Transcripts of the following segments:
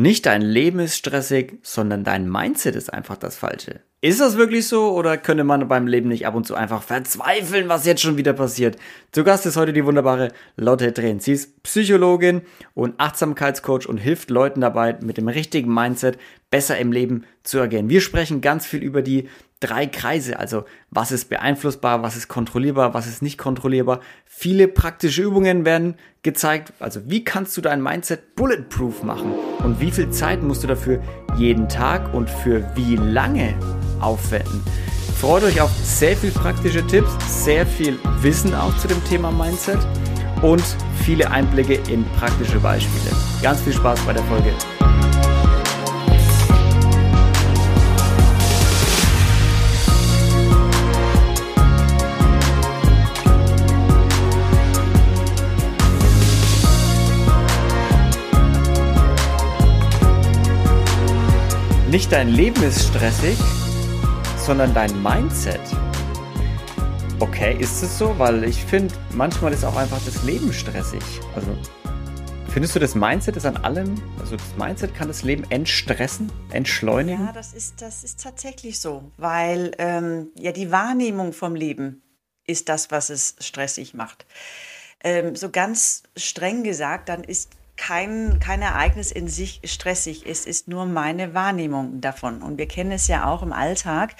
Nicht dein Leben ist stressig, sondern dein Mindset ist einfach das Falsche. Ist das wirklich so oder könnte man beim Leben nicht ab und zu einfach verzweifeln, was jetzt schon wieder passiert? Zu Gast ist heute die wunderbare Lotte Drehn. Sie ist Psychologin und Achtsamkeitscoach und hilft Leuten dabei, mit dem richtigen Mindset besser im Leben zu agieren. Wir sprechen ganz viel über die drei Kreise, also was ist beeinflussbar, was ist kontrollierbar, was ist nicht kontrollierbar. Viele praktische Übungen werden gezeigt, also wie kannst du dein Mindset bulletproof machen und wie viel Zeit musst du dafür jeden Tag und für wie lange aufwenden. Freut euch auf sehr viel praktische Tipps, sehr viel Wissen auch zu dem Thema Mindset und viele Einblicke in praktische Beispiele. Ganz viel Spaß bei der Folge. Nicht dein Leben ist stressig, sondern dein Mindset. Okay, ist es so? Weil ich finde, manchmal ist auch einfach das Leben stressig. Also, findest du das Mindset ist an allem, also das Mindset kann das Leben entstressen, entschleunigen? Ja, das ist, das ist tatsächlich so, weil ähm, ja die Wahrnehmung vom Leben ist das, was es stressig macht. Ähm, so ganz streng gesagt, dann ist kein, kein Ereignis in sich stressig ist, ist nur meine Wahrnehmung davon. Und wir kennen es ja auch im Alltag.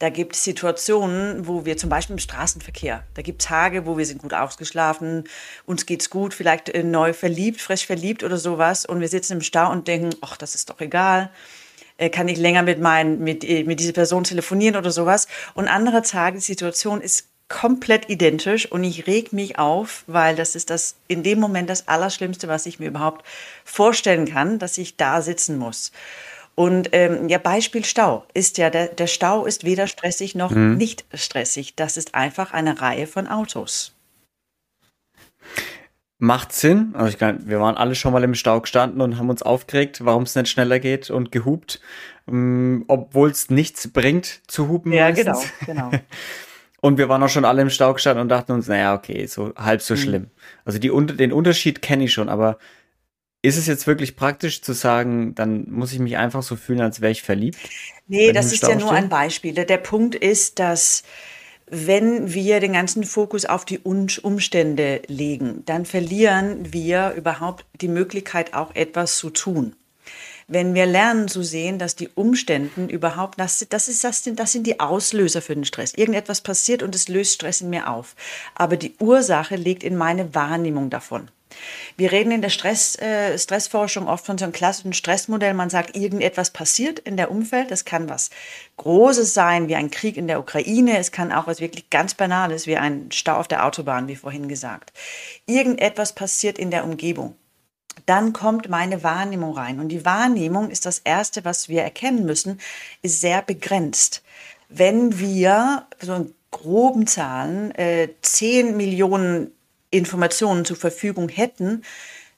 Da gibt es Situationen, wo wir zum Beispiel im Straßenverkehr, da gibt es Tage, wo wir sind gut ausgeschlafen, uns geht's gut, vielleicht äh, neu verliebt, frisch verliebt oder sowas und wir sitzen im Stau und denken, ach, das ist doch egal, äh, kann ich länger mit, mein, mit, äh, mit dieser Person telefonieren oder sowas. Und andere Tage, die Situation ist komplett identisch und ich reg mich auf, weil das ist das in dem Moment das Allerschlimmste, was ich mir überhaupt vorstellen kann, dass ich da sitzen muss. Und ähm, ja, Beispiel Stau ist ja, der, der Stau ist weder stressig noch mhm. nicht stressig. Das ist einfach eine Reihe von Autos. Macht Sinn. Also ich glaube, wir waren alle schon mal im Stau gestanden und haben uns aufgeregt, warum es nicht schneller geht und gehupt, ähm, obwohl es nichts bringt zu hupen. Ja, meistens. genau, genau. Und wir waren auch schon alle im Stau gestanden und dachten uns, naja, okay, so halb so mhm. schlimm. Also die, den Unterschied kenne ich schon, aber ist es jetzt wirklich praktisch zu sagen, dann muss ich mich einfach so fühlen, als wäre ich verliebt? Nee, das ist ja nur ein Beispiel. Der Punkt ist, dass wenn wir den ganzen Fokus auf die Umstände legen, dann verlieren wir überhaupt die Möglichkeit, auch etwas zu tun wenn wir lernen zu sehen, dass die Umstände überhaupt, das, das, ist, das, sind, das sind die Auslöser für den Stress. Irgendetwas passiert und es löst Stress in mir auf. Aber die Ursache liegt in meiner Wahrnehmung davon. Wir reden in der Stress, äh, Stressforschung oft von so einem klassischen Stressmodell. Man sagt, irgendetwas passiert in der Umfeld. Das kann was Großes sein, wie ein Krieg in der Ukraine. Es kann auch was wirklich ganz Banales, wie ein Stau auf der Autobahn, wie vorhin gesagt. Irgendetwas passiert in der Umgebung dann kommt meine Wahrnehmung rein. Und die Wahrnehmung ist das Erste, was wir erkennen müssen, ist sehr begrenzt. Wenn wir so in groben Zahlen äh, 10 Millionen Informationen zur Verfügung hätten,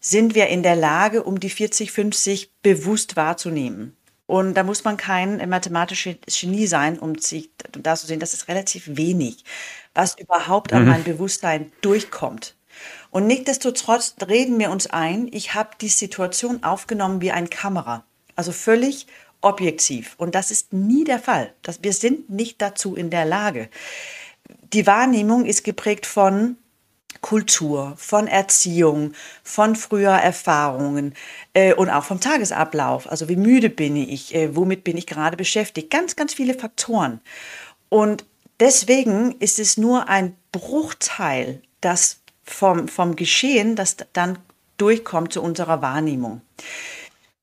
sind wir in der Lage, um die 40, 50 bewusst wahrzunehmen. Und da muss man kein mathematisches Genie sein, um sich da zu sehen, das ist relativ wenig, was überhaupt mhm. an mein Bewusstsein durchkommt. Und nichtsdestotrotz reden wir uns ein, ich habe die Situation aufgenommen wie ein Kamera. Also völlig objektiv. Und das ist nie der Fall. Das, wir sind nicht dazu in der Lage. Die Wahrnehmung ist geprägt von Kultur, von Erziehung, von früher Erfahrungen äh, und auch vom Tagesablauf. Also wie müde bin ich, äh, womit bin ich gerade beschäftigt. Ganz, ganz viele Faktoren. Und deswegen ist es nur ein Bruchteil, das vom, vom Geschehen, das dann durchkommt zu unserer Wahrnehmung.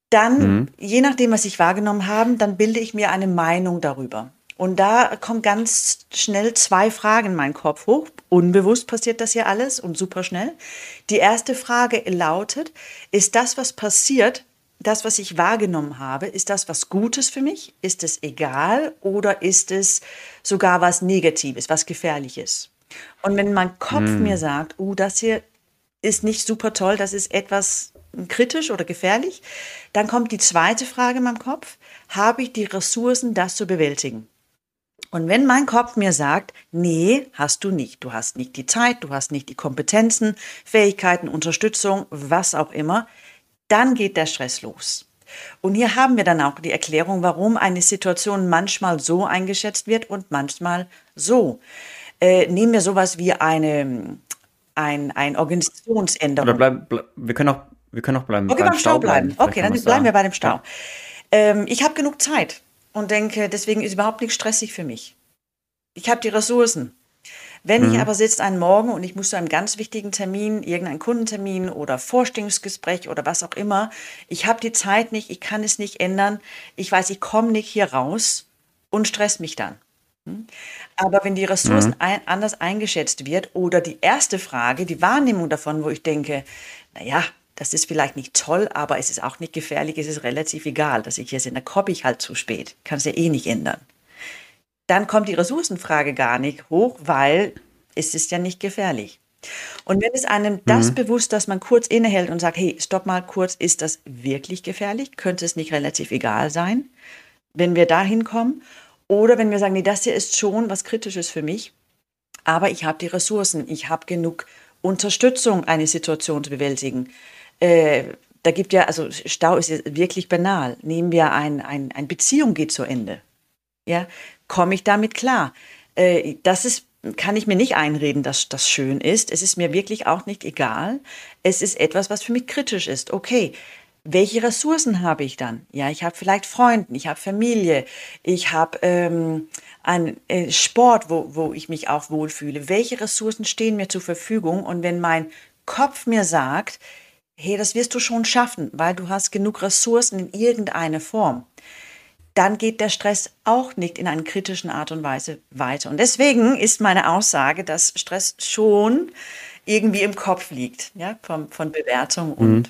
Dann, mhm. je nachdem, was ich wahrgenommen habe, dann bilde ich mir eine Meinung darüber. Und da kommen ganz schnell zwei Fragen in meinen Kopf hoch. Unbewusst passiert das ja alles und super schnell. Die erste Frage lautet, ist das, was passiert, das, was ich wahrgenommen habe, ist das was Gutes für mich? Ist es egal oder ist es sogar was Negatives, was Gefährliches? Und wenn mein Kopf mm. mir sagt, oh, das hier ist nicht super toll, das ist etwas kritisch oder gefährlich, dann kommt die zweite Frage in meinem Kopf, habe ich die Ressourcen, das zu bewältigen? Und wenn mein Kopf mir sagt, nee, hast du nicht, du hast nicht die Zeit, du hast nicht die Kompetenzen, Fähigkeiten, Unterstützung, was auch immer, dann geht der Stress los. Und hier haben wir dann auch die Erklärung, warum eine Situation manchmal so eingeschätzt wird und manchmal so. Äh, nehmen wir sowas wie eine, ein, ein Organisationsänderung. Oder bleib, bleib, wir können auch, wir können auch bleiben. Okay, beim, beim Stau bleiben. bleiben. Okay, dann bleiben sagen. wir bei dem Stau. Ja. Ähm, ich habe genug Zeit und denke, deswegen ist überhaupt nichts stressig für mich. Ich habe die Ressourcen. Wenn mhm. ich aber sitze einen Morgen und ich muss zu einem ganz wichtigen Termin, irgendeinen Kundentermin oder Vorstellungsgespräch oder was auch immer, ich habe die Zeit nicht, ich kann es nicht ändern, ich weiß, ich komme nicht hier raus und stress mich dann. Hm? Aber wenn die Ressourcen mhm. ein, anders eingeschätzt wird oder die erste Frage, die Wahrnehmung davon, wo ich denke, naja, das ist vielleicht nicht toll, aber es ist auch nicht gefährlich, es ist relativ egal, dass ich hier sind, da komme ich halt zu spät, kann es ja eh nicht ändern. Dann kommt die Ressourcenfrage gar nicht hoch, weil es ist ja nicht gefährlich. Und wenn es einem das mhm. bewusst, dass man kurz innehält und sagt, hey, stopp mal kurz, ist das wirklich gefährlich? Könnte es nicht relativ egal sein, wenn wir da hinkommen? Oder wenn wir sagen, nee, das hier ist schon was Kritisches für mich, aber ich habe die Ressourcen, ich habe genug Unterstützung, eine Situation zu bewältigen. Äh, da gibt ja, also Stau ist wirklich banal. Nehmen wir ein, ein, ein Beziehung geht zu Ende. Ja, komme ich damit klar? Äh, das ist, kann ich mir nicht einreden, dass das schön ist. Es ist mir wirklich auch nicht egal. Es ist etwas, was für mich kritisch ist. Okay, welche Ressourcen habe ich dann? Ja, ich habe vielleicht Freunde, ich habe Familie, ich habe ähm, einen äh, Sport, wo, wo ich mich auch wohlfühle. Welche Ressourcen stehen mir zur Verfügung? Und wenn mein Kopf mir sagt, hey, das wirst du schon schaffen, weil du hast genug Ressourcen in irgendeiner Form, dann geht der Stress auch nicht in einer kritischen Art und Weise weiter. Und deswegen ist meine Aussage, dass Stress schon irgendwie im Kopf liegt, ja, von, von Bewertung und mhm.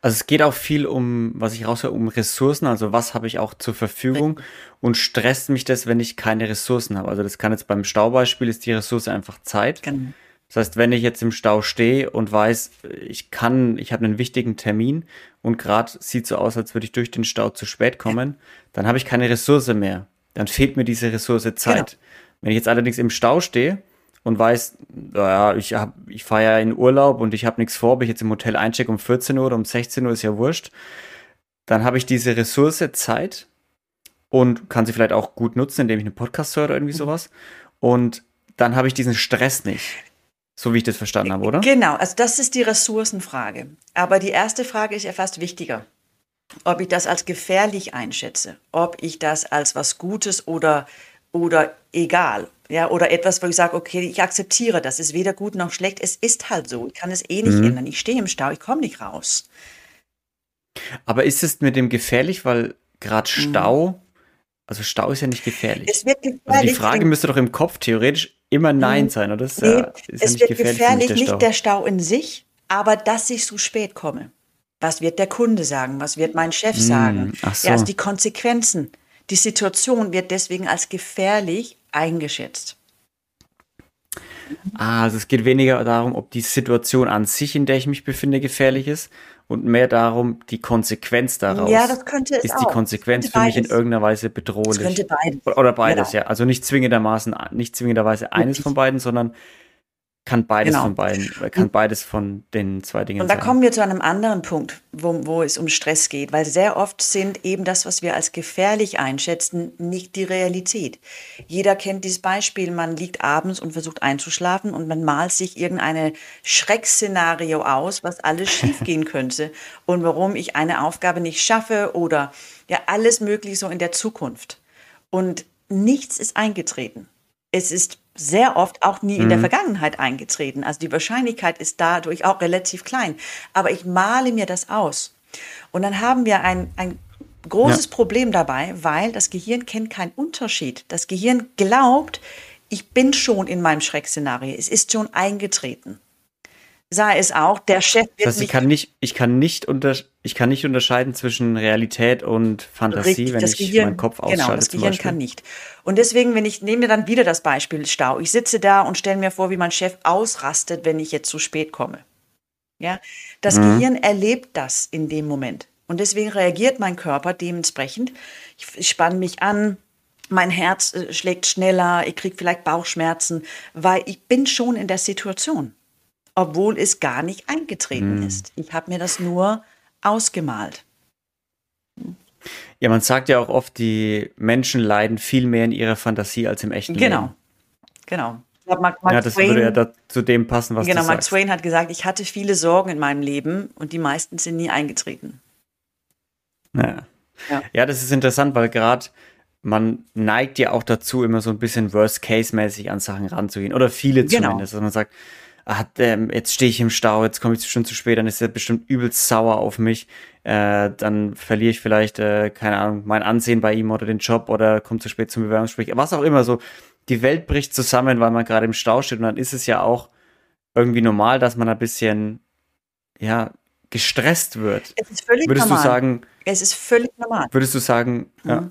Also es geht auch viel um, was ich raushöre, um Ressourcen, also was habe ich auch zur Verfügung und stresst mich das, wenn ich keine Ressourcen habe. Also das kann jetzt beim Staubeispiel ist die Ressource einfach Zeit. Genau. Das heißt, wenn ich jetzt im Stau stehe und weiß, ich kann, ich habe einen wichtigen Termin und gerade sieht so aus, als würde ich durch den Stau zu spät kommen, dann habe ich keine Ressource mehr. Dann fehlt mir diese Ressource Zeit. Genau. Wenn ich jetzt allerdings im Stau stehe und weiß, naja, ich, hab, ich fahre ja in Urlaub und ich habe nichts vor, ob ich jetzt im Hotel einchecke um 14 Uhr oder um 16 Uhr, ist ja wurscht, dann habe ich diese Ressource Zeit und kann sie vielleicht auch gut nutzen, indem ich einen Podcast höre oder irgendwie mhm. sowas. Und dann habe ich diesen Stress nicht. So wie ich das verstanden habe, oder? Genau, also das ist die Ressourcenfrage. Aber die erste Frage ist ja fast wichtiger. Ob ich das als gefährlich einschätze, ob ich das als was Gutes oder, oder egal, ja, oder etwas, wo ich sage, okay, ich akzeptiere, das ist weder gut noch schlecht, es ist halt so, ich kann es eh nicht mhm. ändern, ich stehe im Stau, ich komme nicht raus. Aber ist es mit dem gefährlich, weil gerade mhm. Stau, mhm. also Stau ist ja nicht gefährlich. Es wird gefährlich. Also die Frage müsste doch im Kopf theoretisch immer Nein mhm. sein, oder? Das ist nee, ja, ist es ja wird gefährlich, gefährlich der nicht der Stau in sich, aber dass ich zu spät komme. Was wird der Kunde sagen? Was wird mein Chef mm, sagen? So. Ja, also die Konsequenzen. Die Situation wird deswegen als gefährlich eingeschätzt. Ah, also es geht weniger darum, ob die Situation an sich, in der ich mich befinde, gefährlich ist und mehr darum, die Konsequenz daraus. Ja, das könnte es Ist auch. die Konsequenz für mich in irgendeiner Weise bedrohlich? Das könnte beides. Oder beides, genau. ja. Also nicht zwingendermaßen, nicht zwingenderweise eines von beiden, sondern kann beides genau. von beiden, kann beides von den zwei Dingen Und da sein. kommen wir zu einem anderen Punkt, wo, wo es um Stress geht, weil sehr oft sind eben das, was wir als gefährlich einschätzen, nicht die Realität. Jeder kennt dieses Beispiel, man liegt abends und versucht einzuschlafen und man malt sich irgendeine Schreckszenario aus, was alles schiefgehen könnte und warum ich eine Aufgabe nicht schaffe oder ja alles möglich so in der Zukunft. Und nichts ist eingetreten. Es ist sehr oft auch nie mhm. in der mhm. Vergangenheit eingetreten. Also die Wahrscheinlichkeit ist dadurch auch relativ klein. Aber ich male mir das aus. Und dann haben wir ein, ein großes ja. Problem dabei, weil das Gehirn kennt keinen Unterschied. Das Gehirn glaubt, ich bin schon in meinem Schreckszenario. Es ist schon eingetreten sei es auch, der Chef wird das heißt, ich kann nicht, ich kann nicht unter, ich kann nicht unterscheiden zwischen Realität und Fantasie, richtig, wenn ich Gehirn, meinen Kopf ausschalte. Genau, das Gehirn kann nicht. Und deswegen, wenn ich nehme mir dann wieder das Beispiel Stau. Ich sitze da und stelle mir vor, wie mein Chef ausrastet, wenn ich jetzt zu spät komme. Ja, das mhm. Gehirn erlebt das in dem Moment. Und deswegen reagiert mein Körper dementsprechend. Ich spanne mich an, mein Herz äh, schlägt schneller, ich kriege vielleicht Bauchschmerzen, weil ich bin schon in der Situation obwohl es gar nicht eingetreten mm. ist. Ich habe mir das nur ausgemalt. Ja, man sagt ja auch oft, die Menschen leiden viel mehr in ihrer Fantasie als im echten genau. Leben. Genau, genau. Mark, Mark ja, das Twain, würde ja da, zu dem passen, was genau, du sagst. Genau, Mark Twain hat gesagt, ich hatte viele Sorgen in meinem Leben und die meisten sind nie eingetreten. Ja, ja. ja das ist interessant, weil gerade man neigt ja auch dazu, immer so ein bisschen Worst-Case-mäßig an Sachen ranzugehen. Oder viele genau. zumindest. Dass man sagt, ah, ähm, jetzt stehe ich im Stau, jetzt komme ich schon zu spät, dann ist er bestimmt übelst sauer auf mich. Äh, dann verliere ich vielleicht, äh, keine Ahnung, mein Ansehen bei ihm oder den Job oder komme zu spät zum Bewerbungsgespräch. Was auch immer so. Die Welt bricht zusammen, weil man gerade im Stau steht. Und dann ist es ja auch irgendwie normal, dass man ein bisschen, ja, gestresst wird. Es ist völlig würdest normal. Du sagen, es ist völlig normal. Würdest du sagen, mhm. ja,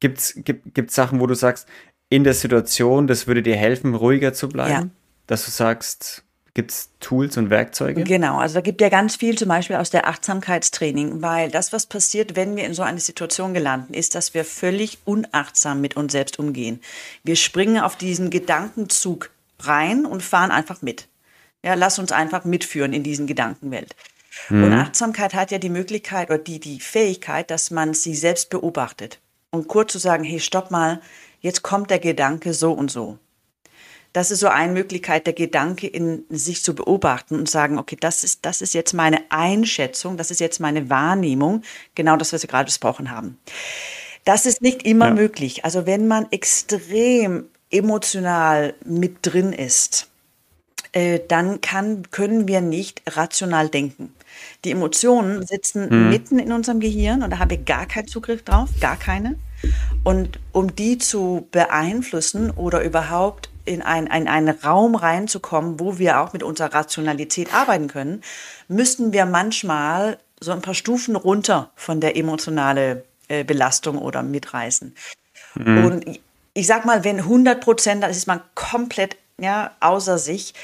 gibt's, gibt es Sachen, wo du sagst, in der Situation, das würde dir helfen, ruhiger zu bleiben? Ja. Dass du sagst, Gibt es Tools und Werkzeuge? Genau, also da gibt ja ganz viel zum Beispiel aus der Achtsamkeitstraining, weil das, was passiert, wenn wir in so eine Situation gelangen, ist, dass wir völlig unachtsam mit uns selbst umgehen. Wir springen auf diesen Gedankenzug rein und fahren einfach mit. Ja, lass uns einfach mitführen in diesen Gedankenwelt. Mhm. Und Achtsamkeit hat ja die Möglichkeit oder die, die Fähigkeit, dass man sich selbst beobachtet. Und kurz zu sagen, hey, stopp mal, jetzt kommt der Gedanke so und so. Das ist so eine Möglichkeit, der Gedanke in sich zu beobachten und sagen, okay, das ist, das ist jetzt meine Einschätzung, das ist jetzt meine Wahrnehmung, genau das, was wir gerade besprochen haben. Das ist nicht immer ja. möglich. Also wenn man extrem emotional mit drin ist, äh, dann kann, können wir nicht rational denken. Die Emotionen sitzen mhm. mitten in unserem Gehirn und da haben wir gar keinen Zugriff drauf, gar keine. Und um die zu beeinflussen oder überhaupt in, ein, in einen Raum reinzukommen, wo wir auch mit unserer Rationalität arbeiten können, müssten wir manchmal so ein paar Stufen runter von der emotionalen äh, Belastung oder mitreißen. Mhm. Und ich sag mal, wenn 100 Prozent, dann ist man komplett ja, außer sich.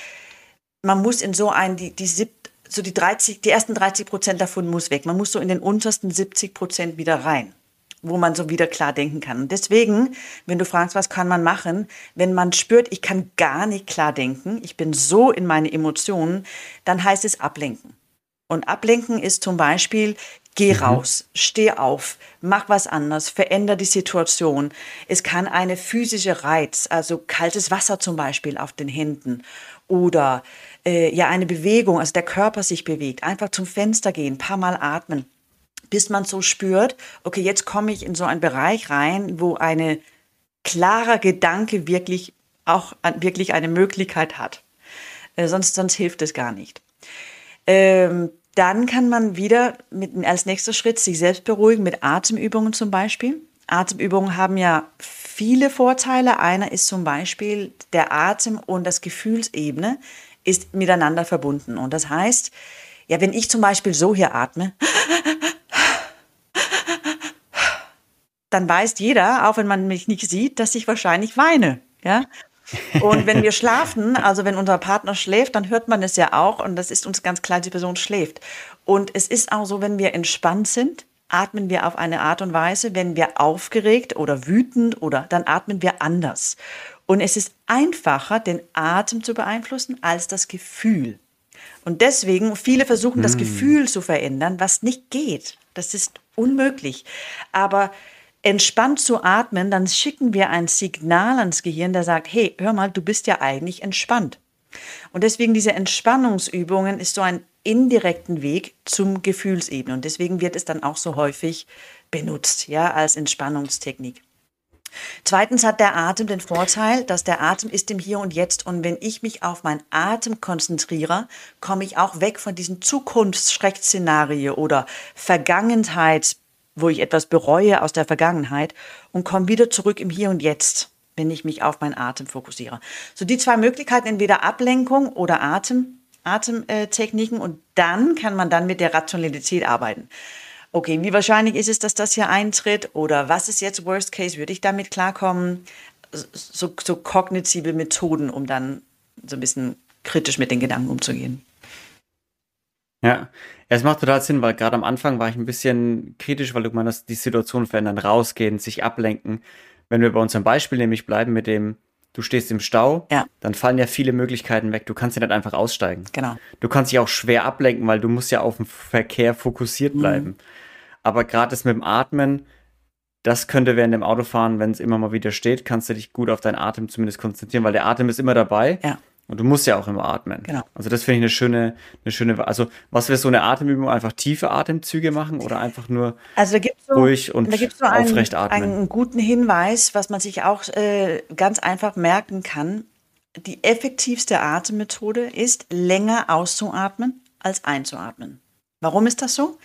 Man muss in so ein, die, die sieb, so die 30, die ersten 30 Prozent davon muss weg. Man muss so in den untersten 70 Prozent wieder rein wo man so wieder klar denken kann. Und deswegen, wenn du fragst, was kann man machen, wenn man spürt, ich kann gar nicht klar denken, ich bin so in meine Emotionen, dann heißt es ablenken. Und ablenken ist zum Beispiel, geh mhm. raus, steh auf, mach was anders, veränder die Situation. Es kann eine physische Reiz, also kaltes Wasser zum Beispiel auf den Händen oder äh, ja eine Bewegung, also der Körper sich bewegt, einfach zum Fenster gehen, paar Mal atmen bis man so spürt, okay, jetzt komme ich in so einen Bereich rein, wo eine klarer Gedanke wirklich auch wirklich eine Möglichkeit hat. Äh, sonst, sonst hilft es gar nicht. Ähm, dann kann man wieder mit, als nächster Schritt sich selbst beruhigen mit Atemübungen zum Beispiel. Atemübungen haben ja viele Vorteile. Einer ist zum Beispiel der Atem und das Gefühlsebene ist miteinander verbunden. Und das heißt, ja, wenn ich zum Beispiel so hier atme, dann weiß jeder, auch wenn man mich nicht sieht, dass ich wahrscheinlich weine. Ja? Und wenn wir schlafen, also wenn unser Partner schläft, dann hört man es ja auch und das ist uns ganz klar, die Person schläft. Und es ist auch so, wenn wir entspannt sind, atmen wir auf eine Art und Weise, wenn wir aufgeregt oder wütend oder dann atmen wir anders. Und es ist einfacher, den Atem zu beeinflussen als das Gefühl. Und deswegen, viele versuchen, das hm. Gefühl zu verändern, was nicht geht. Das ist unmöglich. Aber entspannt zu atmen, dann schicken wir ein Signal ans Gehirn, der sagt, hey, hör mal, du bist ja eigentlich entspannt. Und deswegen diese Entspannungsübungen ist so ein indirekten Weg zum Gefühlsebene. Und deswegen wird es dann auch so häufig benutzt, ja, als Entspannungstechnik. Zweitens hat der Atem den Vorteil, dass der Atem ist im Hier und Jetzt. Und wenn ich mich auf meinen Atem konzentriere, komme ich auch weg von diesem Zukunftsschreckszenario oder Vergangenheit, wo ich etwas bereue aus der Vergangenheit und komme wieder zurück im Hier und Jetzt, wenn ich mich auf meinen Atem fokussiere. So die zwei Möglichkeiten, entweder Ablenkung oder Atem, Atemtechniken und dann kann man dann mit der Rationalität arbeiten. Okay, wie wahrscheinlich ist es, dass das hier eintritt oder was ist jetzt Worst Case, würde ich damit klarkommen? So, so kognitive Methoden, um dann so ein bisschen kritisch mit den Gedanken umzugehen. Ja, es macht total Sinn, weil gerade am Anfang war ich ein bisschen kritisch, weil du meinst, die Situation verändern, rausgehen, sich ablenken. Wenn wir bei unserem Beispiel nämlich bleiben mit dem du stehst im Stau, ja. dann fallen ja viele Möglichkeiten weg. Du kannst ja nicht einfach aussteigen. Genau. Du kannst dich auch schwer ablenken, weil du musst ja auf den Verkehr fokussiert mhm. bleiben. Mhm. Aber gerade das mit dem Atmen, das könnte während dem Autofahren, wenn es immer mal wieder steht, kannst du dich gut auf deinen Atem zumindest konzentrieren, weil der Atem ist immer dabei. Ja. Und du musst ja auch immer atmen. Genau. Also das finde ich eine schöne, eine schöne, also was wäre so eine Atemübung? Einfach tiefe Atemzüge machen oder einfach nur also so, ruhig und da gibt's so aufrecht einen, atmen? Einen guten Hinweis, was man sich auch äh, ganz einfach merken kann. Die effektivste Atemmethode ist, länger auszuatmen als einzuatmen. Warum ist das so?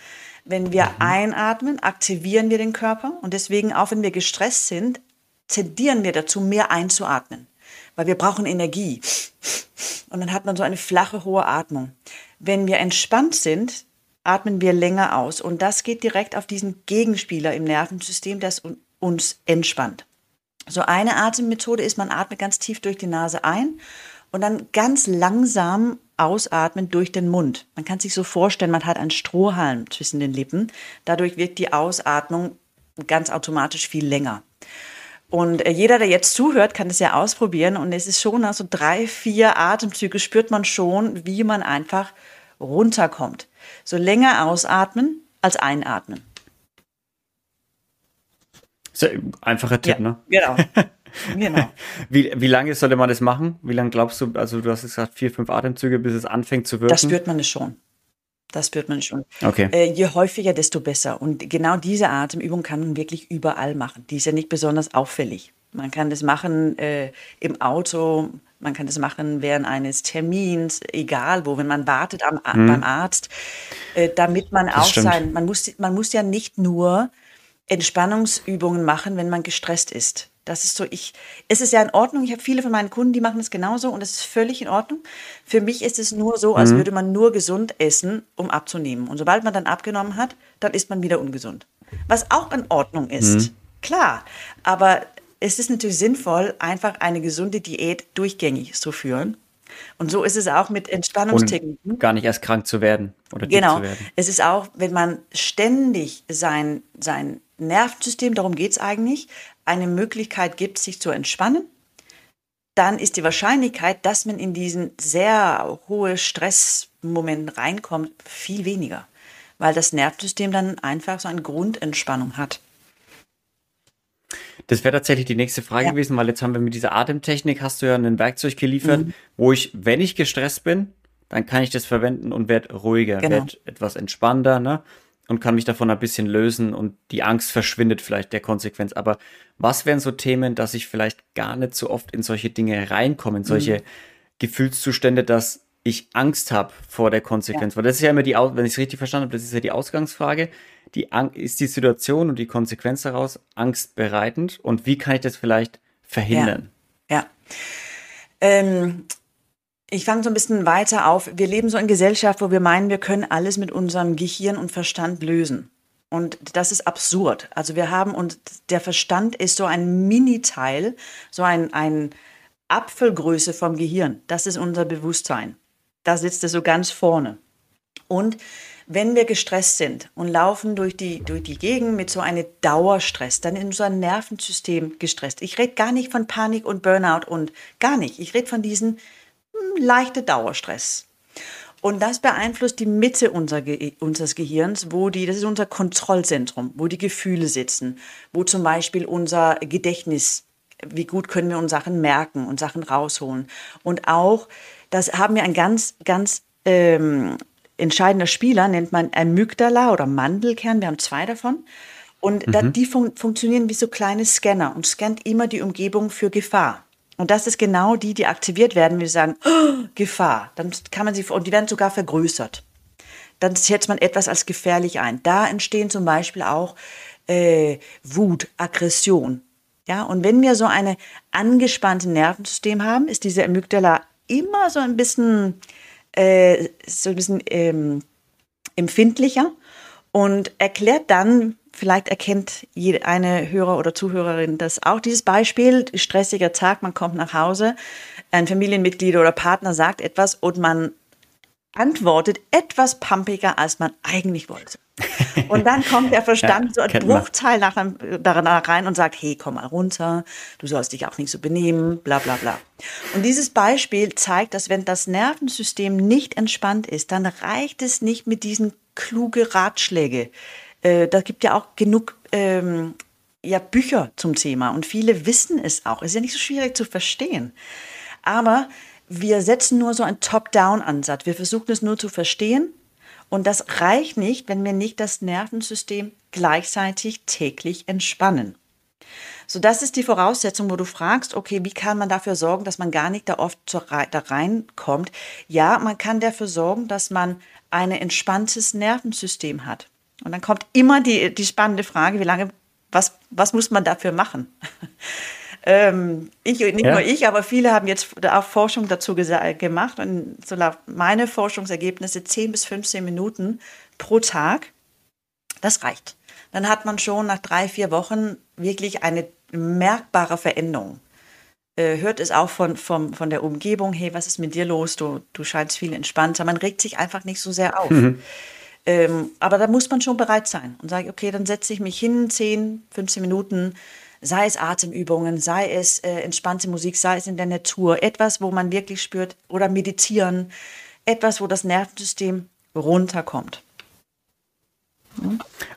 Wenn wir mhm. einatmen, aktivieren wir den Körper und deswegen, auch wenn wir gestresst sind, tendieren wir dazu, mehr einzuatmen weil wir brauchen Energie. Und dann hat man so eine flache, hohe Atmung. Wenn wir entspannt sind, atmen wir länger aus. Und das geht direkt auf diesen Gegenspieler im Nervensystem, das uns entspannt. So eine Atemmethode ist, man atmet ganz tief durch die Nase ein und dann ganz langsam ausatmen durch den Mund. Man kann sich so vorstellen, man hat einen Strohhalm zwischen den Lippen. Dadurch wirkt die Ausatmung ganz automatisch viel länger. Und äh, jeder, der jetzt zuhört, kann es ja ausprobieren. Und es ist schon nach so drei, vier Atemzüge spürt man schon, wie man einfach runterkommt. So länger ausatmen als einatmen. So, einfacher Tipp, ja, ne? Genau. genau. wie, wie lange sollte man das machen? Wie lange glaubst du, also du hast gesagt, vier, fünf Atemzüge, bis es anfängt zu wirken? Das spürt man es schon. Das spürt man schon. Okay. Äh, je häufiger, desto besser. Und genau diese Atemübung kann man wirklich überall machen. Die ist ja nicht besonders auffällig. Man kann das machen äh, im Auto, man kann das machen während eines Termins, egal wo, wenn man wartet am, hm. beim Arzt, äh, damit man das auch stimmt. sein, man muss, man muss ja nicht nur Entspannungsübungen machen, wenn man gestresst ist. Das ist so, ich, es ist ja in Ordnung. Ich habe viele von meinen Kunden, die machen es genauso und es ist völlig in Ordnung. Für mich ist es nur so, als mhm. würde man nur gesund essen, um abzunehmen. Und sobald man dann abgenommen hat, dann ist man wieder ungesund. Was auch in Ordnung ist. Mhm. Klar. Aber es ist natürlich sinnvoll, einfach eine gesunde Diät durchgängig zu führen. Und so ist es auch mit Entspannungstechniken. Und gar nicht erst krank zu werden oder genau. zu werden. Es ist auch, wenn man ständig sein, sein Nervensystem, darum geht es eigentlich, eine Möglichkeit gibt, sich zu entspannen, dann ist die Wahrscheinlichkeit, dass man in diesen sehr hohe Stressmoment reinkommt, viel weniger, weil das Nervensystem dann einfach so eine Grundentspannung hat. Das wäre tatsächlich die nächste Frage ja. gewesen, weil jetzt haben wir mit dieser Atemtechnik, hast du ja ein Werkzeug geliefert, mhm. wo ich, wenn ich gestresst bin, dann kann ich das verwenden und werde ruhiger, genau. werde etwas entspannter, ne? Und kann mich davon ein bisschen lösen und die Angst verschwindet vielleicht der Konsequenz. Aber was wären so Themen, dass ich vielleicht gar nicht so oft in solche Dinge reinkomme, in solche mhm. Gefühlszustände, dass ich Angst habe vor der Konsequenz? Ja. Weil das ist ja immer die, wenn ich es richtig verstanden habe, das ist ja die Ausgangsfrage. Die Ang ist die Situation und die Konsequenz daraus angstbereitend und wie kann ich das vielleicht verhindern? Ja. ja. Ähm, ich fange so ein bisschen weiter auf. Wir leben so in Gesellschaft, wo wir meinen, wir können alles mit unserem Gehirn und Verstand lösen. Und das ist absurd. Also wir haben, und der Verstand ist so ein Mini-Teil, so ein, ein Apfelgröße vom Gehirn. Das ist unser Bewusstsein. Da sitzt es so ganz vorne. Und wenn wir gestresst sind und laufen durch die, durch die Gegend mit so einem Dauerstress, dann ist unser Nervensystem gestresst. Ich rede gar nicht von Panik und Burnout und gar nicht. Ich rede von diesen leichter Dauerstress. Und das beeinflusst die Mitte Ge unseres Gehirns, wo die, das ist unser Kontrollzentrum, wo die Gefühle sitzen, wo zum Beispiel unser Gedächtnis, wie gut können wir uns Sachen merken und Sachen rausholen. Und auch, das haben wir ein ganz, ganz ähm, entscheidender Spieler, nennt man Amygdala oder Mandelkern, wir haben zwei davon. Und mhm. da, die fun funktionieren wie so kleine Scanner und scannt immer die Umgebung für Gefahr. Und das ist genau die, die aktiviert werden, wir sagen, oh, Gefahr. Dann kann man sie, und die werden sogar vergrößert. Dann schätzt man etwas als gefährlich ein. Da entstehen zum Beispiel auch äh, Wut, Aggression. Ja, und wenn wir so eine angespannte Nervensystem haben, ist diese Amygdala immer so ein bisschen, äh, so ein bisschen ähm, empfindlicher und erklärt dann, Vielleicht erkennt jede, eine Hörer oder Zuhörerin das auch. Dieses Beispiel, stressiger Tag, man kommt nach Hause, ein Familienmitglied oder Partner sagt etwas und man antwortet etwas pumpiger, als man eigentlich wollte. Und dann kommt der Verstand ja, so ein Bruchteil nach, daran rein und sagt, hey, komm mal runter, du sollst dich auch nicht so benehmen, bla bla bla. Und dieses Beispiel zeigt, dass wenn das Nervensystem nicht entspannt ist, dann reicht es nicht mit diesen kluge Ratschläge. Äh, da gibt ja auch genug ähm, ja, Bücher zum Thema und viele wissen es auch. Es ist ja nicht so schwierig zu verstehen. Aber wir setzen nur so einen Top-Down-Ansatz. Wir versuchen es nur zu verstehen und das reicht nicht, wenn wir nicht das Nervensystem gleichzeitig täglich entspannen. So, das ist die Voraussetzung, wo du fragst, okay, wie kann man dafür sorgen, dass man gar nicht da oft da reinkommt? Ja, man kann dafür sorgen, dass man ein entspanntes Nervensystem hat. Und dann kommt immer die, die spannende Frage, wie lange, was, was muss man dafür machen? Ähm, ich, nicht ja. nur ich, aber viele haben jetzt auch Forschung dazu gemacht und so meine Forschungsergebnisse 10 bis 15 Minuten pro Tag, das reicht. Dann hat man schon nach drei, vier Wochen wirklich eine merkbare Veränderung. Äh, hört es auch von, von, von der Umgebung, hey, was ist mit dir los? Du, du scheinst viel entspannter. Man regt sich einfach nicht so sehr auf. Mhm. Ähm, aber da muss man schon bereit sein und sage, okay, dann setze ich mich hin, 10, 15 Minuten, sei es Atemübungen, sei es äh, entspannte Musik, sei es in der Natur, etwas, wo man wirklich spürt, oder meditieren, etwas, wo das Nervensystem runterkommt.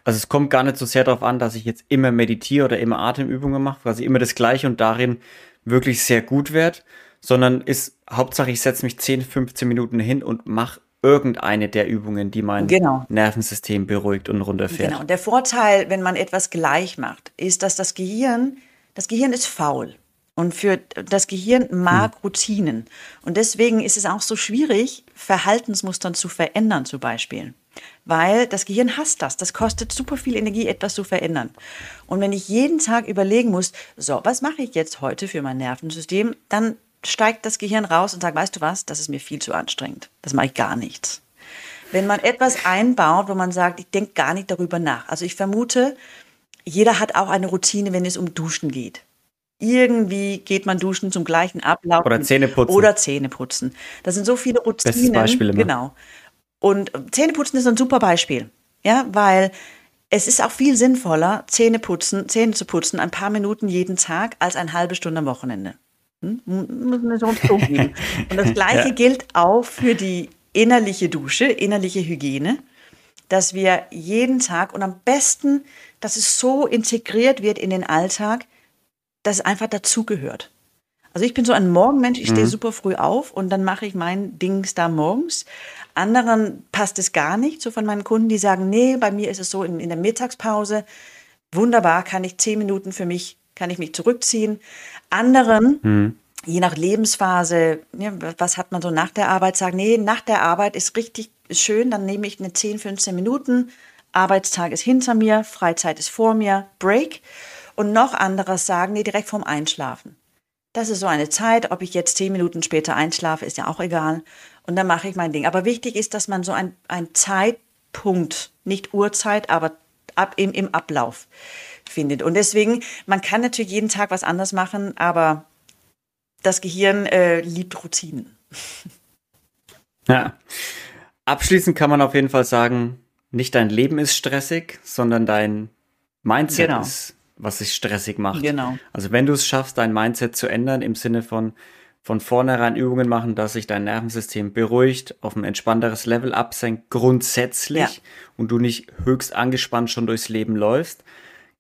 Also es kommt gar nicht so sehr darauf an, dass ich jetzt immer meditiere oder immer Atemübungen mache, quasi immer das Gleiche und darin wirklich sehr gut werde, sondern ist Hauptsache, ich setze mich 10, 15 Minuten hin und mache irgendeine der Übungen, die mein genau. Nervensystem beruhigt und runterfährt. Genau. Und der Vorteil, wenn man etwas gleich macht, ist, dass das Gehirn, das Gehirn ist faul. Und für das Gehirn mag hm. Routinen. Und deswegen ist es auch so schwierig, Verhaltensmustern zu verändern, zum Beispiel. Weil das Gehirn hasst das. Das kostet super viel Energie, etwas zu verändern. Und wenn ich jeden Tag überlegen muss, so, was mache ich jetzt heute für mein Nervensystem, dann steigt das Gehirn raus und sagt, weißt du was, das ist mir viel zu anstrengend. Das mache ich gar nichts. Wenn man etwas einbaut, wo man sagt, ich denke gar nicht darüber nach. Also ich vermute, jeder hat auch eine Routine, wenn es um Duschen geht. Irgendwie geht man duschen zum gleichen Ablauf. Oder Zähne putzen. Oder Zähne putzen. Das sind so viele Routinen. Bestes Beispiel immer. Genau. Und Zähneputzen ist ein super Beispiel. Ja, weil es ist auch viel sinnvoller, Zähne putzen, Zähne zu putzen, ein paar Minuten jeden Tag, als eine halbe Stunde am Wochenende. Hm? Müssen wir sonst zugeben. Und das Gleiche ja. gilt auch für die innerliche Dusche, innerliche Hygiene, dass wir jeden Tag und am besten, dass es so integriert wird in den Alltag, dass es einfach dazugehört. Also ich bin so ein Morgenmensch, ich stehe mhm. super früh auf und dann mache ich mein Dings da morgens. Anderen passt es gar nicht, so von meinen Kunden, die sagen, nee, bei mir ist es so in, in der Mittagspause, wunderbar, kann ich zehn Minuten für mich, kann ich mich zurückziehen. Anderen, mhm. je nach Lebensphase, was hat man so nach der Arbeit, sagen, nee, nach der Arbeit ist richtig schön, dann nehme ich eine 10, 15 Minuten, Arbeitstag ist hinter mir, Freizeit ist vor mir, Break. Und noch anderes sagen, nee, direkt vorm Einschlafen. Das ist so eine Zeit, ob ich jetzt 10 Minuten später einschlafe, ist ja auch egal. Und dann mache ich mein Ding. Aber wichtig ist, dass man so ein, ein Zeitpunkt, nicht Uhrzeit, aber ab, im, im Ablauf findet. Und deswegen, man kann natürlich jeden Tag was anders machen, aber das Gehirn äh, liebt Routinen. Ja. Abschließend kann man auf jeden Fall sagen, nicht dein Leben ist stressig, sondern dein Mindset genau. ist, was sich stressig macht. Genau. Also wenn du es schaffst, dein Mindset zu ändern, im Sinne von von vornherein Übungen machen, dass sich dein Nervensystem beruhigt, auf ein entspannteres Level absenkt, grundsätzlich, ja. und du nicht höchst angespannt schon durchs Leben läufst,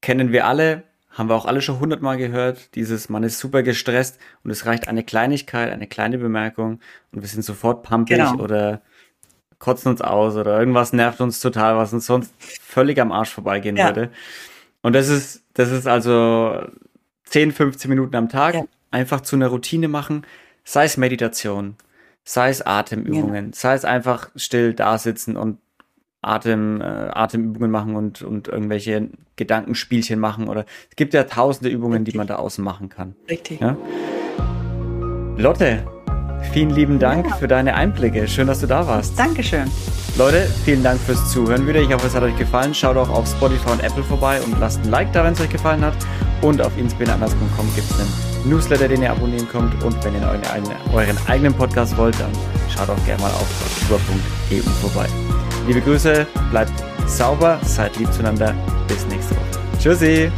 kennen wir alle, haben wir auch alle schon hundertmal gehört, dieses, man ist super gestresst und es reicht eine Kleinigkeit, eine kleine Bemerkung und wir sind sofort pumpig genau. oder kotzen uns aus oder irgendwas nervt uns total, was uns sonst völlig am Arsch vorbeigehen ja. würde. Und das ist, das ist also 10, 15 Minuten am Tag ja. einfach zu einer Routine machen, sei es Meditation, sei es Atemübungen, ja. sei es einfach still da sitzen und Atem, äh, Atemübungen machen und, und irgendwelche Gedankenspielchen machen oder es gibt ja tausende Übungen, Richtig. die man da außen machen kann. Richtig. Ja? Lotte, vielen lieben Dank ja. für deine Einblicke. Schön, dass du da warst. Dankeschön. Leute, vielen Dank fürs Zuhören wieder. Ich hoffe, es hat euch gefallen. Schaut auch auf Spotify und Apple vorbei und lasst ein Like da, wenn es euch gefallen hat. Und auf inspirateanders.com gibt es einen Newsletter, den ihr abonnieren könnt. Und wenn ihr euren, euren eigenen Podcast wollt, dann schaut auch gerne mal auf über.eu vorbei. Liebe Grüße, bleibt sauber, seid lieb zueinander. Bis nächste Woche. Tschüssi!